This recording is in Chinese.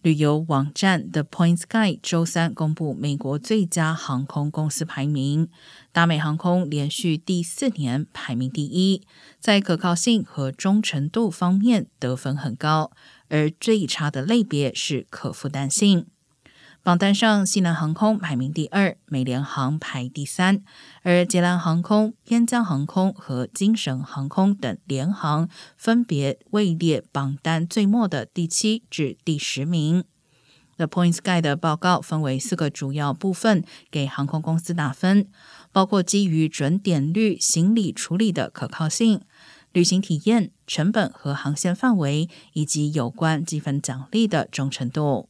旅游网站 The Points Guy 周三公布美国最佳航空公司排名，达美航空连续第四年排名第一，在可靠性和忠诚度方面得分很高，而最差的类别是可负担性。榜单上，西南航空排名第二，美联航排第三，而捷兰航空、边疆航空和京神航空等联航分别位列榜单最末的第七至第十名。The Points Guide 的报告分为四个主要部分，给航空公司打分，包括基于准点率行李处理的可靠性、旅行体验、成本和航线范围，以及有关积分奖励的忠诚度。